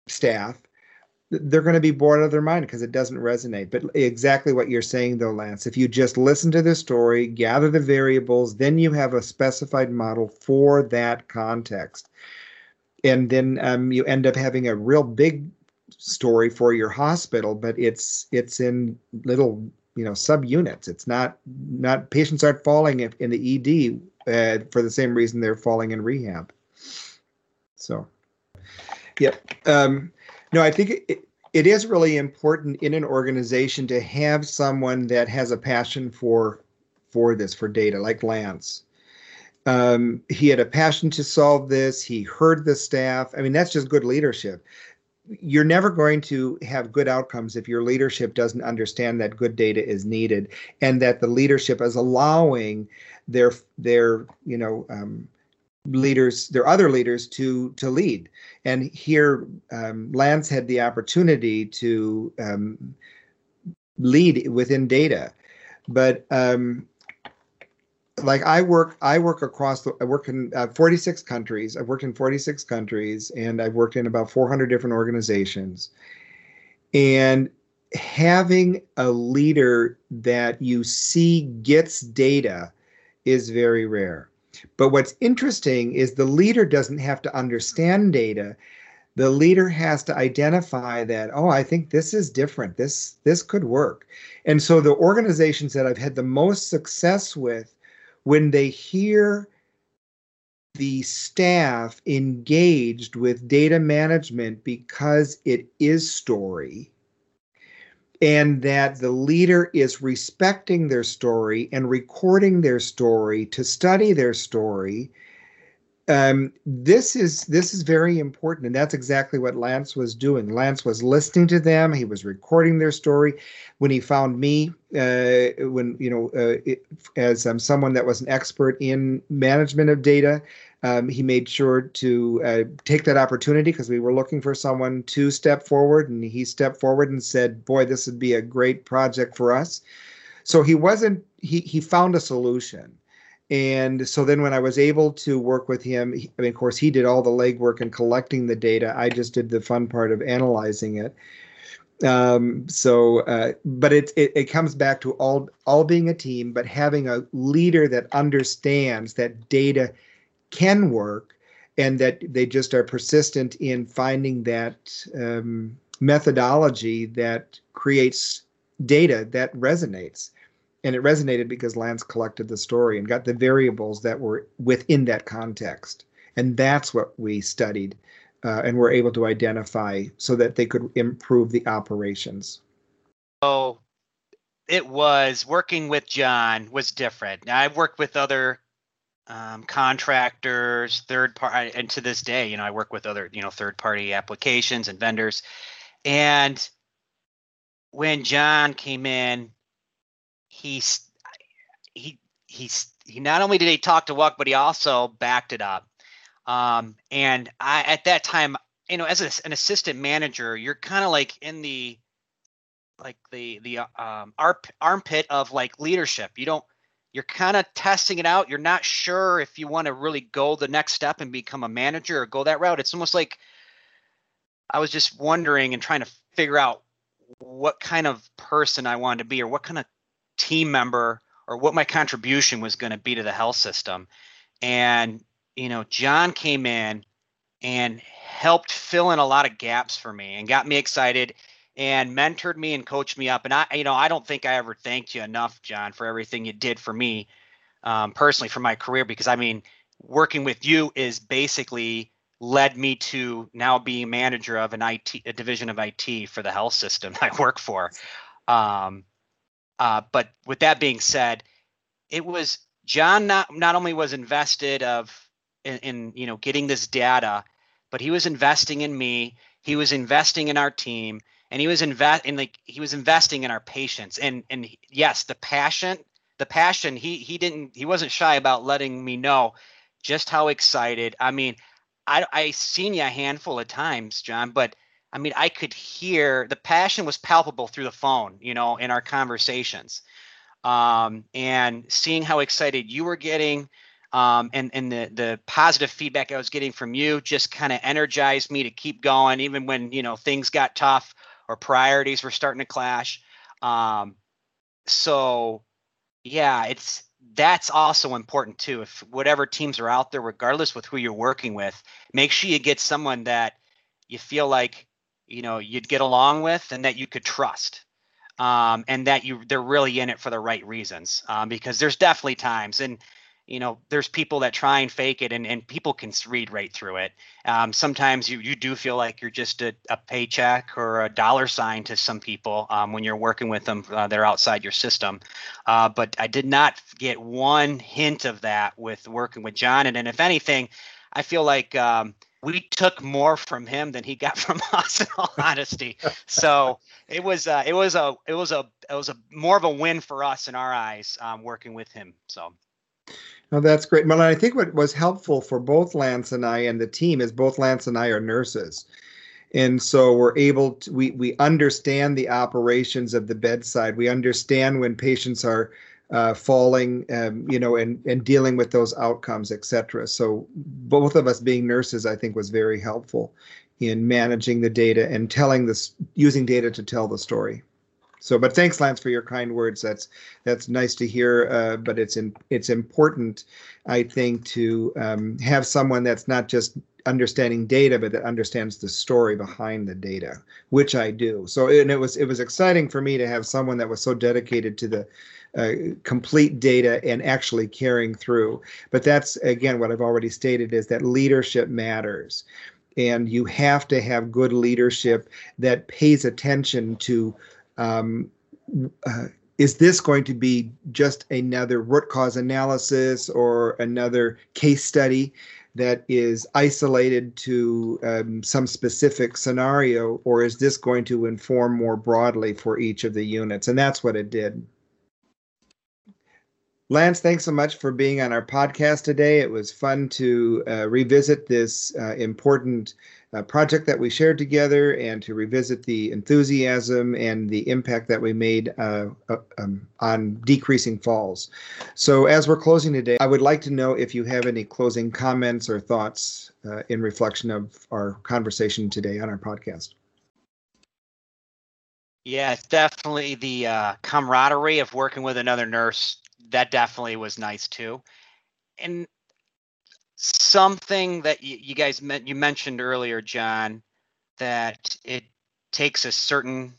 staff they're going to be bored out of their mind because it doesn't resonate. But exactly what you're saying, though, Lance, if you just listen to the story, gather the variables, then you have a specified model for that context and then um, you end up having a real big story for your hospital, but it's it's in little you know subunits. It's not not patients aren't falling in the ED uh, for the same reason they're falling in rehab. So, yep. Um, no, I think it, it is really important in an organization to have someone that has a passion for for this for data, like Lance. Um, he had a passion to solve this. He heard the staff. I mean, that's just good leadership. You're never going to have good outcomes if your leadership doesn't understand that good data is needed and that the leadership is allowing their their you know um, leaders, their other leaders to to lead. And here, um, Lance had the opportunity to um, lead within data, but um, like I work, I work across the, I work in uh, 46 countries. I've worked in 46 countries and I've worked in about 400 different organizations. And having a leader that you see gets data is very rare. But what's interesting is the leader doesn't have to understand data. The leader has to identify that, oh, I think this is different. This this could work. And so the organizations that I've had the most success with when they hear the staff engaged with data management because it is story and that the leader is respecting their story and recording their story to study their story um, this is this is very important, and that's exactly what Lance was doing. Lance was listening to them. He was recording their story. When he found me, uh, when you know, uh, it, as um, someone that was an expert in management of data, um, he made sure to uh, take that opportunity because we were looking for someone to step forward, and he stepped forward and said, "Boy, this would be a great project for us." So he wasn't. He he found a solution and so then when I was able to work with him, I mean, of course, he did all the legwork and collecting the data. I just did the fun part of analyzing it. Um, so, uh, but it, it, it comes back to all all being a team, but having a leader that understands that data can work, and that they just are persistent in finding that um, methodology that creates data that resonates and it resonated because Lance collected the story and got the variables that were within that context, and that's what we studied uh, and were able to identify so that they could improve the operations. So it was working with John was different. Now, I've worked with other um, contractors, third party, and to this day, you know, I work with other, you know, third party applications and vendors. And when John came in, he's he he's he not only did he talk to Walk, but he also backed it up. Um, and I at that time, you know, as a, an assistant manager, you're kind of like in the like the the um, armpit of like leadership. You don't you're kind of testing it out. You're not sure if you want to really go the next step and become a manager or go that route. It's almost like I was just wondering and trying to figure out what kind of person I wanted to be or what kind of team member or what my contribution was going to be to the health system. And, you know, John came in and helped fill in a lot of gaps for me and got me excited and mentored me and coached me up. And I, you know, I don't think I ever thanked you enough, John, for everything you did for me um, personally for my career. Because I mean, working with you is basically led me to now being manager of an IT, a division of IT for the health system I work for. Um, uh, but with that being said, it was John not not only was invested of in, in you know getting this data, but he was investing in me. He was investing in our team, and he was invest in like he was investing in our patients. And and yes, the passion, the passion. He he didn't he wasn't shy about letting me know just how excited. I mean, I I seen you a handful of times, John, but I mean, I could hear the passion was palpable through the phone, you know, in our conversations. Um, and seeing how excited you were getting um, and, and the, the positive feedback I was getting from you just kind of energized me to keep going, even when, you know, things got tough or priorities were starting to clash. Um, so, yeah, it's that's also important too. If whatever teams are out there, regardless with who you're working with, make sure you get someone that you feel like you know you'd get along with and that you could trust um, and that you they're really in it for the right reasons um, because there's definitely times and you know there's people that try and fake it and, and people can read right through it. Um, sometimes you, you do feel like you're just a, a paycheck or a dollar sign to some people um, when you're working with them uh, they're outside your system uh, but i did not get one hint of that with working with john and, and if anything i feel like um, we took more from him than he got from us in all honesty so it was uh, it was a it was a it was a more of a win for us in our eyes um, working with him so that's great. Well, I think what was helpful for both Lance and I and the team is both Lance and I are nurses. And so we're able to, we, we understand the operations of the bedside. We understand when patients are uh, falling, um, you know, and and dealing with those outcomes, et cetera. So both of us being nurses, I think, was very helpful in managing the data and telling this, using data to tell the story. So, but thanks, Lance, for your kind words. That's that's nice to hear. Uh, but it's in, it's important, I think, to um, have someone that's not just understanding data, but that understands the story behind the data, which I do. So, and it was it was exciting for me to have someone that was so dedicated to the uh, complete data and actually carrying through. But that's again what I've already stated is that leadership matters. And you have to have good leadership that pays attention to um, uh, is this going to be just another root cause analysis or another case study? That is isolated to um, some specific scenario, or is this going to inform more broadly for each of the units? And that's what it did. Lance, thanks so much for being on our podcast today. It was fun to uh, revisit this uh, important uh, project that we shared together and to revisit the enthusiasm and the impact that we made uh, uh, um, on decreasing falls. So, as we're closing today, I would like to know if you have any closing comments or thoughts uh, in reflection of our conversation today on our podcast. Yeah, it's definitely the uh, camaraderie of working with another nurse. That definitely was nice too. And something that you, you guys met, you mentioned earlier, John, that it takes a certain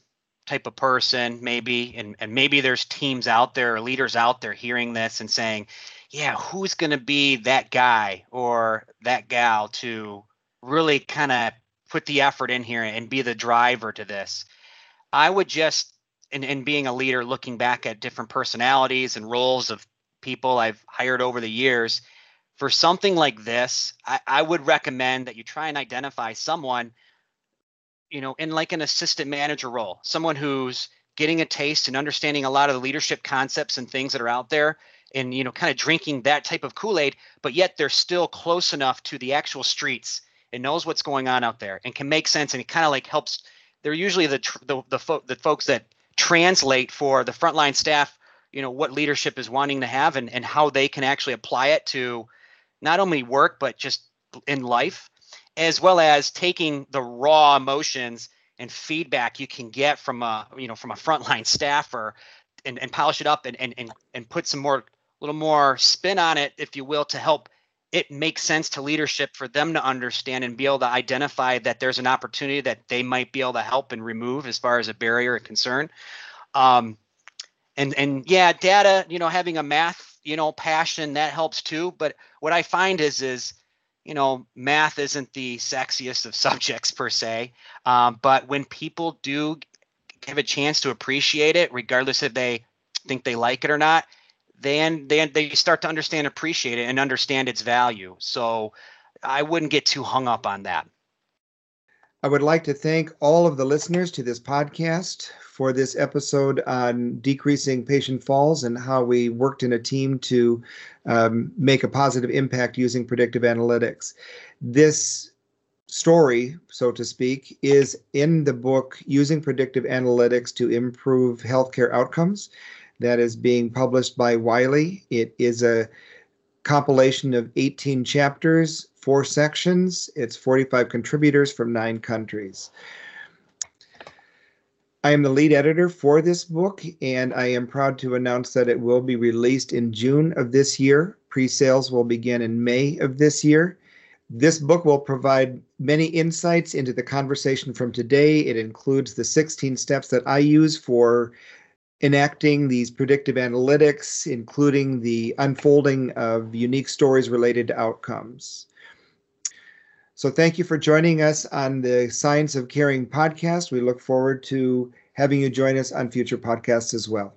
type of person, maybe, and, and maybe there's teams out there or leaders out there hearing this and saying, yeah, who's going to be that guy or that gal to really kind of put the effort in here and be the driver to this? I would just, in being a leader, looking back at different personalities and roles of people I've hired over the years, for something like this, I, I would recommend that you try and identify someone, you know, in like an assistant manager role, someone who's getting a taste and understanding a lot of the leadership concepts and things that are out there and you know kind of drinking that type of kool-aid but yet they're still close enough to the actual streets and knows what's going on out there and can make sense and it kind of like helps. They're usually the the the, fo- the folks that translate for the frontline staff you know what leadership is wanting to have and and how they can actually apply it to not only work but just in life as well as taking the raw emotions and feedback you can get from a you know from a frontline staffer and, and polish it up and, and and and put some more a little more spin on it if you will to help it make sense to leadership for them to understand and be able to identify that there's an opportunity that they might be able to help and remove as far as a barrier or concern. Um, and and yeah data you know having a math you know passion that helps too. But what i find is is you know math isn't the sexiest of subjects per se. Um, but when people do have a chance to appreciate it regardless if they think they like it or not then they, they start to understand appreciate it and understand its value. So i wouldn't get too hung up on that. I would like to thank all of the listeners to this podcast for this episode on decreasing patient falls and how we worked in a team to um, make a positive impact using predictive analytics. This story, so to speak, is in the book Using Predictive Analytics to Improve Healthcare Outcomes that is being published by Wiley. It is a compilation of 18 chapters four sections. It's 45 contributors from nine countries. I am the lead editor for this book, and I am proud to announce that it will be released in June of this year. Pre sales will begin in May of this year. This book will provide many insights into the conversation from today. It includes the 16 steps that I use for enacting these predictive analytics, including the unfolding of unique stories related to outcomes. So thank you for joining us on the Science of Caring podcast. We look forward to having you join us on future podcasts as well.